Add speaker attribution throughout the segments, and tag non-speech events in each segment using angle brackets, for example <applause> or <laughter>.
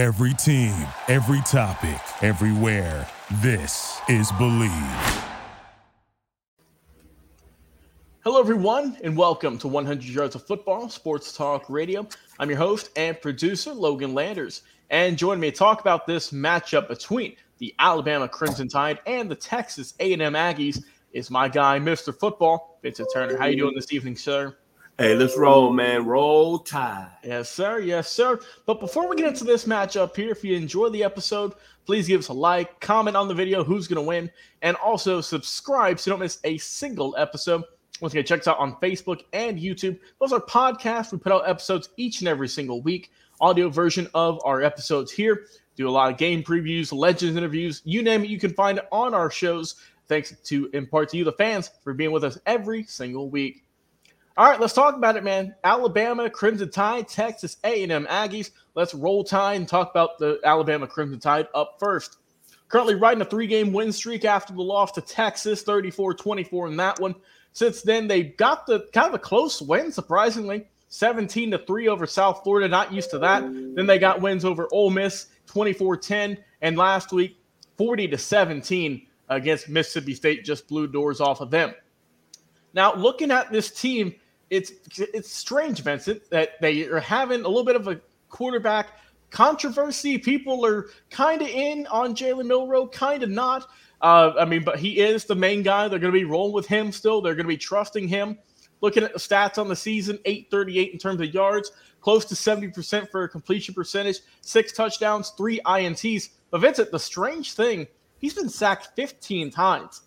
Speaker 1: Every team, every topic, everywhere. This is Bleav.
Speaker 2: Hello, everyone, and welcome to 100 Yards of Football Sports Talk Radio. I'm your host and producer, Logan Landers, and join me to talk about this matchup between the Alabama Crimson Tide and the Texas A&M Aggies is my guy, Mr. Football, Vincent Turner. How you doing this evening, sir?
Speaker 3: Hey, let's roll, man. Roll tide.
Speaker 2: Yes, sir. Yes, sir. But before we get into this matchup here, if you enjoy the episode, please give us a like, comment on the video who's going to win, and also subscribe so you don't miss a single episode. Once again, check us out on Facebook and YouTube. Those are podcasts. We put out episodes each and every single week, audio version of our episodes here. Do a lot of game previews, legends interviews, you name it, you can find it on our shows. Thanks to in part to you, the fans, for being with us every single week. All right, let's talk about it, man. Alabama Crimson Tide, Texas A&M Aggies. Let's roll tide and talk about the Alabama Crimson Tide up first. Currently riding a three-game win streak after the loss to Texas, 34-24 in that one. Since then, they got the kind of a close win, surprisingly. 17 to 3 over South Florida, not used to that. Then they got wins over Ole Miss, 24-10, and last week 40 to 17 against Mississippi State just blew doors off of them. Now, looking at this team, it's it's strange, Vincent, that they are having a little bit of a quarterback controversy. People are kind of in on Jalen Milroe, kind of not. Uh, I mean, but he is the main guy. They're going to be rolling with him still. They're going to be trusting him. Looking at the stats on the season, 838 in terms of yards, close to 70% for a completion percentage, six touchdowns, three INTs. But Vincent, the strange thing, he's been sacked 15 times.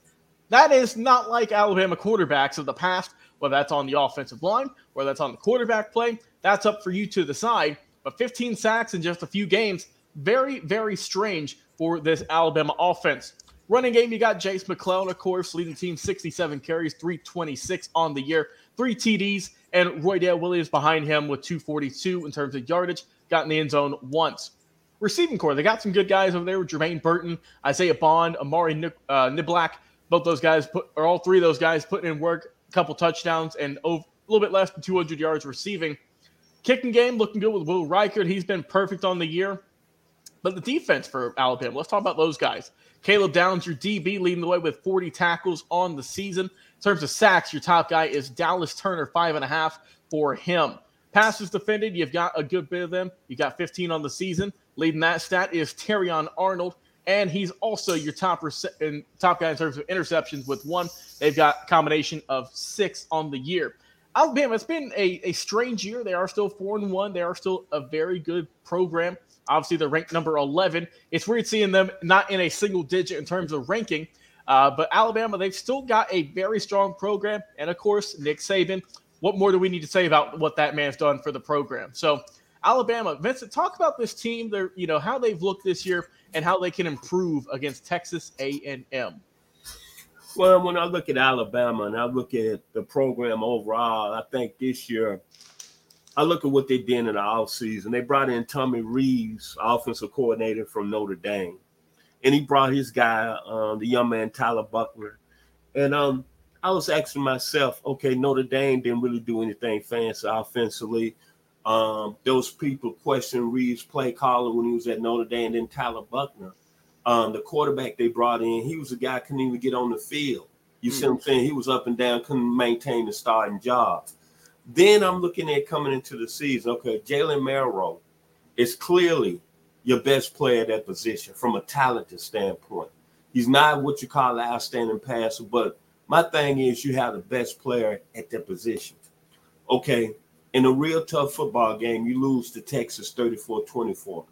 Speaker 2: That is not like Alabama quarterbacks of the past whether that's on the offensive line, whether that's on the quarterback play, that's up for you to decide. But 15 sacks in just a few games, very, very strange for this Alabama offense. Running game, you got Jase McClellan, of course, leading team 67 carries, 326 on the year, three TDs, and Roydell Williams behind him with 242 in terms of yardage, got in the end zone once. Receiving corps, they got some good guys over there with Jermaine Burton, Isaiah Bond, Amari uh, Niblack. Both those guys put, or all three of those guys putting in work a couple touchdowns, and a little bit less than 200 yards receiving. Kicking game looking good with Will Reichard. He's been perfect on the year. But the defense for Alabama, let's talk about those guys. Caleb Downs, your DB, leading the way with 40 tackles on the season. In terms of sacks, your top guy is Dallas Turner, five and a half for him. Passes defended, you've got a good bit of them. You've got 15 on the season. Leading that stat is Terrion Arnold, and he's also your top rece- top guy in terms of interceptions with one. They've got combination of six on the year. Alabama, it's been a, a strange year. They are still four and one. They are still a very good program. Obviously, they're ranked number 11. It's weird seeing them not in a single digit in terms of ranking. Uh, but Alabama, they've still got a very strong program. And of course, Nick Saban. What more do we need to say about what that man's done for the program? So, Alabama, Vincent, talk about this team. They're, you know, how they've looked this year and how they can improve against Texas A&M?
Speaker 3: Well, when I look at Alabama and I look at the program overall, I think this year, I look at what they did in the offseason. They brought in Tommy Reeves, offensive coordinator from Notre Dame. And he brought his guy, um, the young man Tyler Buchner. And um, I was asking myself, okay, Notre Dame didn't really do anything fancy offensively. Um, those people question Reeves' play calling when he was at Notre Dame, and then Tyler Buchner, um, the quarterback they brought in, he was a guy couldn't even get on the field. You mm-hmm. see what I'm saying? He was up and down, couldn't maintain the starting job. Then I'm looking at coming into the season. Okay, Jalen Milroe is clearly your best player at that position from a talented standpoint. He's not what you call an outstanding passer, but my thing is you have the best player at that position. Okay, in a real tough football game, you lose to Texas 34 24.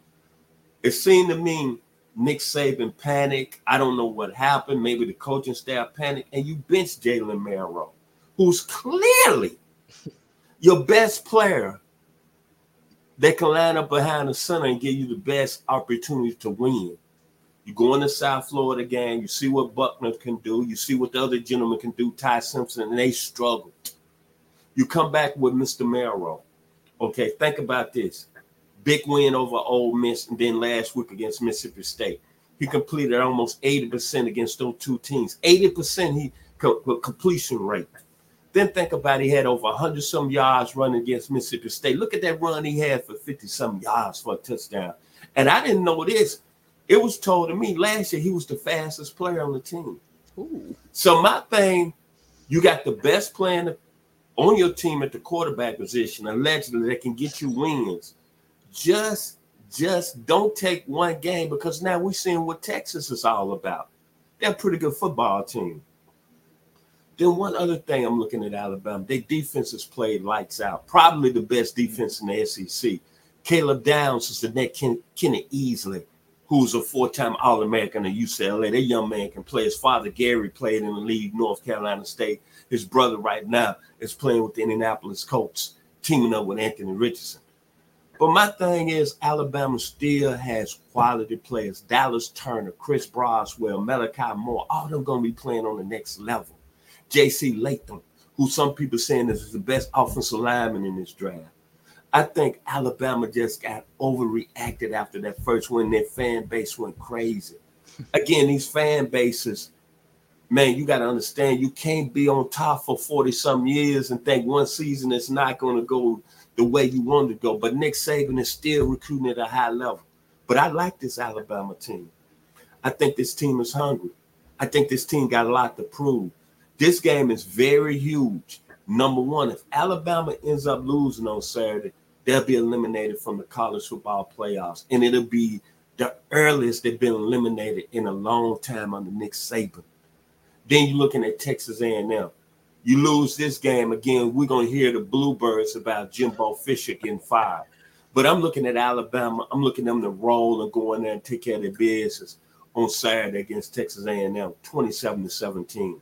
Speaker 3: It seemed to me Nick Saban panicked. I don't know what happened. Maybe the coaching staff panicked, and you bench Jalen Milroe, who's clearly <laughs> your best player that can line up behind the center and give you the best opportunity to win. You go in the South Florida game, you see what Buchner can do, you see what the other gentleman can do, Ty Simpson, and they struggled. You come back with Mr. Milroe. Okay, think about this. Big win over Ole Miss, and then last week against Mississippi State. He completed almost 80% against those two teams. 80% he co- completion rate. Then think about he had over 100 some yards running against Mississippi State. Look at that run he had for 50 some yards for a touchdown. And I didn't know this. It was told to me last year he was the fastest player on the team.
Speaker 2: Ooh.
Speaker 3: So my thing, you got the best player on your team at the quarterback position, allegedly that can get you wins. Just, just don't take one game because now we're seeing what Texas is all about. They're a pretty good football team. Then one other thing I'm looking at Alabama, their defense has played lights out. Probably the best defense in the SEC. Caleb Downs is the next Ken, Kenny Easley, who's a four-time All-American at UCLA. That young man can play. His father Gary played in the league, North Carolina State. His brother right now is playing with the Indianapolis Colts, teaming up with Anthony Richardson. But my thing is, Alabama still has quality players. Dallas Turner, Chris Braswell, Malachi Moore, all of them going to be playing on the next level. J.C. Latham, who some people saying is the best offensive lineman in this draft. I think Alabama just got overreacted after that first win. Their fan base went crazy. <laughs> Again, these fan bases, man, you got to understand you can't be on top for 40 some years and think one season is not going to go the way you want it to go. But Nick Saban is still recruiting at a high level. But I like this Alabama team. I think this team is hungry. I think this team got a lot to prove. This game is very huge. Number one, if Alabama ends up losing on Saturday, they'll be eliminated from the college football playoffs, and it'll be the earliest they've been eliminated in a long time under Nick Saban. Then you're looking at Texas A&M. You lose this game again, we're gonna hear the bluebirds about Jimbo Fisher getting fired. But I'm looking at Alabama. I'm looking at them to roll and go in there and take care of their business on Saturday against Texas A&M, 27 to 17.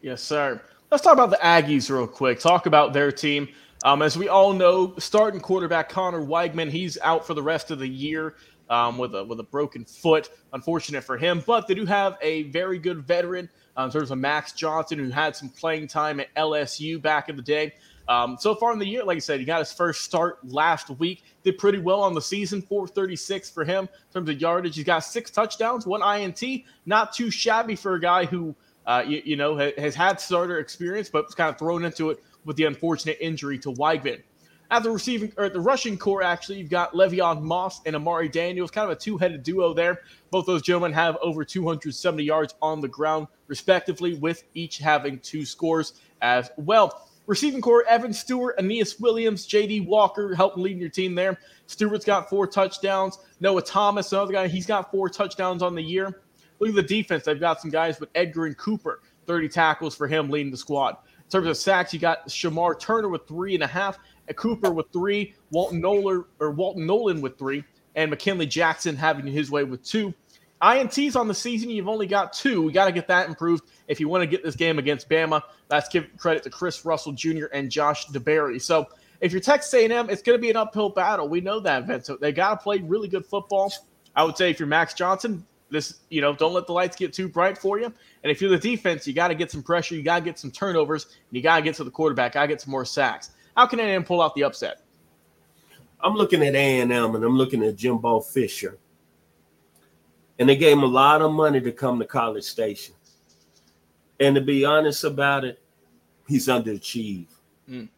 Speaker 2: Yes, sir. Let's talk about the Aggies real quick. Talk about their team. Um, as we all know, starting quarterback Conner Weigman, he's out for the rest of the year um, with a with a broken foot. Unfortunate for him, but they do have a very good veteran uh, in terms of Max Johnson, who had some playing time at LSU back in the day. Um, so far in the year, like I said, he got his first start last week. Did pretty well on the season, 436 for him in terms of yardage. He's got six touchdowns, one INT. Not too shabby for a guy who, uh, you, you, know, has had starter experience, but was kind of thrown into it with the unfortunate injury to Weigman. At the receiving or at the rushing corps, actually, you've got Le'Veon Moss and Amari Daniels, kind of a two-headed duo there. Both those gentlemen have over 270 yards on the ground, respectively, with each having two scores as well. Receiving corps, Evan Stewart, Aeneas Williams, J.D. Walker helping leading your team there. Stewart's got four touchdowns. Noah Thomas, another guy, he's got four touchdowns on the year. Look at the defense. They've got some guys with Edgerrin Cooper, 30 tackles for him leading the squad. In terms of sacks, you got Shemar Turner with three and a half, Cooper with three, Walton Nolan or Walton Nolan with three, and McKinley Jackson having his way with two. INTs on the season, you've only got two. We got to get that improved if you want to get this game against Bama. That's give credit to Chris Russell Jr. and Josh DeBerry. So if you're Texas A&M, it's going to be an uphill battle. We know that, Vince. So they got to play really good football. I would say if you're Max Johnson, this you know don't let the lights get too bright for you. And if you're the defense, you got to get some pressure, you got to get some turnovers, and you got to get to the quarterback. I got to get some more sacks. How can A&M pull out the upset?
Speaker 3: I'm looking at A&M and I'm looking at Jimbo Fisher, and they gave him a lot of money to come to College Station. And to be honest about it, he's underachieved. Mm.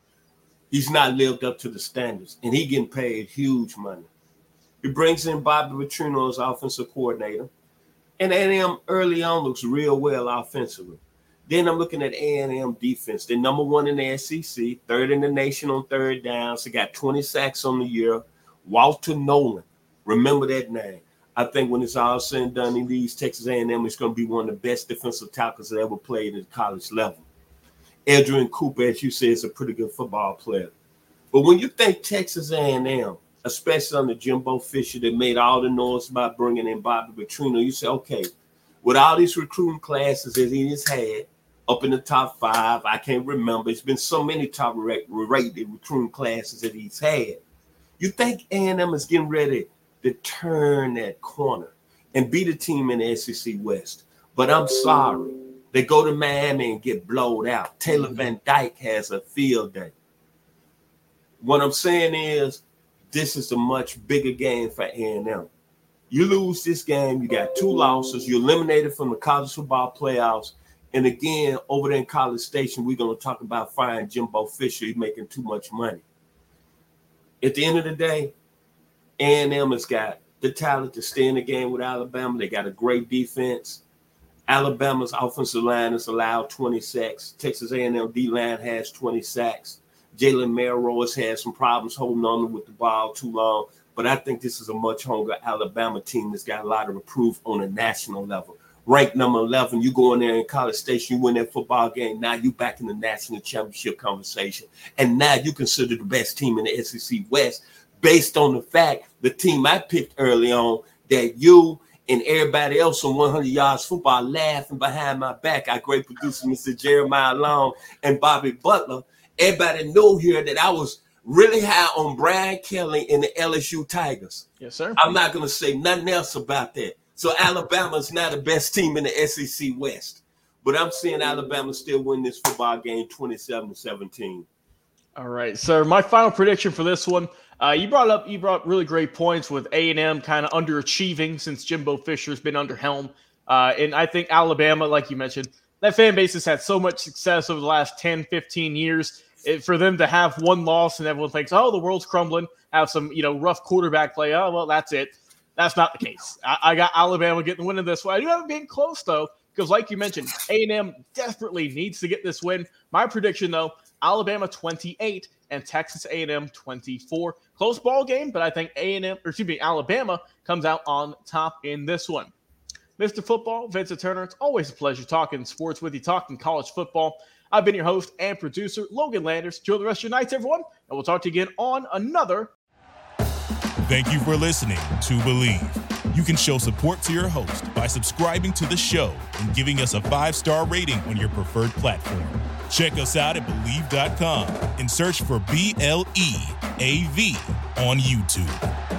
Speaker 3: He's not lived up to the standards, and he getting paid huge money. He brings in Bobby Petrino as offensive coordinator. And A&M early on looks real well offensively. Then I'm looking at A&M defense. They're number one in the SEC, third in the nation on third downs. They got 20 sacks on the year. Walter Nolan, remember that name. I think when it's all said and done, he these Texas A&M is going to be one of the best defensive tackles that ever played at the college level. Adrian Cooper, as you said, is a pretty good football player. But when you think Texas A&M, especially under Jimbo Fisher that made all the noise about bringing in Bobby Petrino, you say, okay, with all these recruiting classes that he has had up in the top five, I can't remember. It's been so many top rated recruiting classes that he's had. You think A&M is getting ready to turn that corner and be the team in the SEC West? But I'm sorry, they go to Miami and get blowed out. Tyler mm-hmm. Van Dyke has a field day. What I'm saying is, this is a much bigger game for A&M. You lose this game, you got two losses, you're eliminated from the college football playoffs. And again, over there in College Station, we're going to talk about firing Jimbo Fisher. He's making too much money. At the end of the day, A&M has got the talent to stay in the game with Alabama. They got a great defense. Alabama's offensive line has allowed 20 sacks. Texas A&M D line has 20 sacks. Jalen has had some problems holding on with the ball too long. But I think this is a much hungrier Alabama team that's got a lot of improve on a national level. Ranked number 11, you go in there in College Station, you win that football game. Now you back in the national championship conversation. And now you consider the best team in the SEC West based on the fact the team I picked early on that you and everybody else on 100 yards football laughing behind my back. Our great producer, Mr. Jeremiah Long and Bobby Butler. Everybody know here that I was really high on Brian Kelly and the LSU Tigers.
Speaker 2: Yes, sir.
Speaker 3: I'm not going to say nothing else about that. So Alabama's not the best team in the SEC West, but I'm seeing Alabama still win this football game 27 17.
Speaker 2: All right, sir. My final prediction for this one. Uh, you brought up you brought really great points with A and M kind of underachieving since Jimbo Fisher's been under helm, uh, and I think Alabama, like you mentioned, that fan base has had so much success over the last 10, 15 years. It, for them to have one loss and everyone thinks, oh, the world's crumbling, have some you know rough quarterback play. Oh well, that's it. That's not the case. I, I got Alabama getting the win in this one. I do have it being close though, because like you mentioned, A and M desperately needs to get this win. My prediction though, Alabama 28 and Texas A&M 24. Close ball game, but I think A&M or excuse me, Alabama comes out on top in this one. Mr. Football, Vincent Turner, it's always a pleasure talking sports with you, talking college football. I've been your host and producer, Logan Landers. Enjoy the rest of your nights, everyone, and we'll talk to you again on another.
Speaker 1: Thank you for listening to Bleav. You can show support to your host by subscribing to the show and giving us a five star rating on your preferred platform. Check us out at Bleav.com and search for B L E A V on YouTube.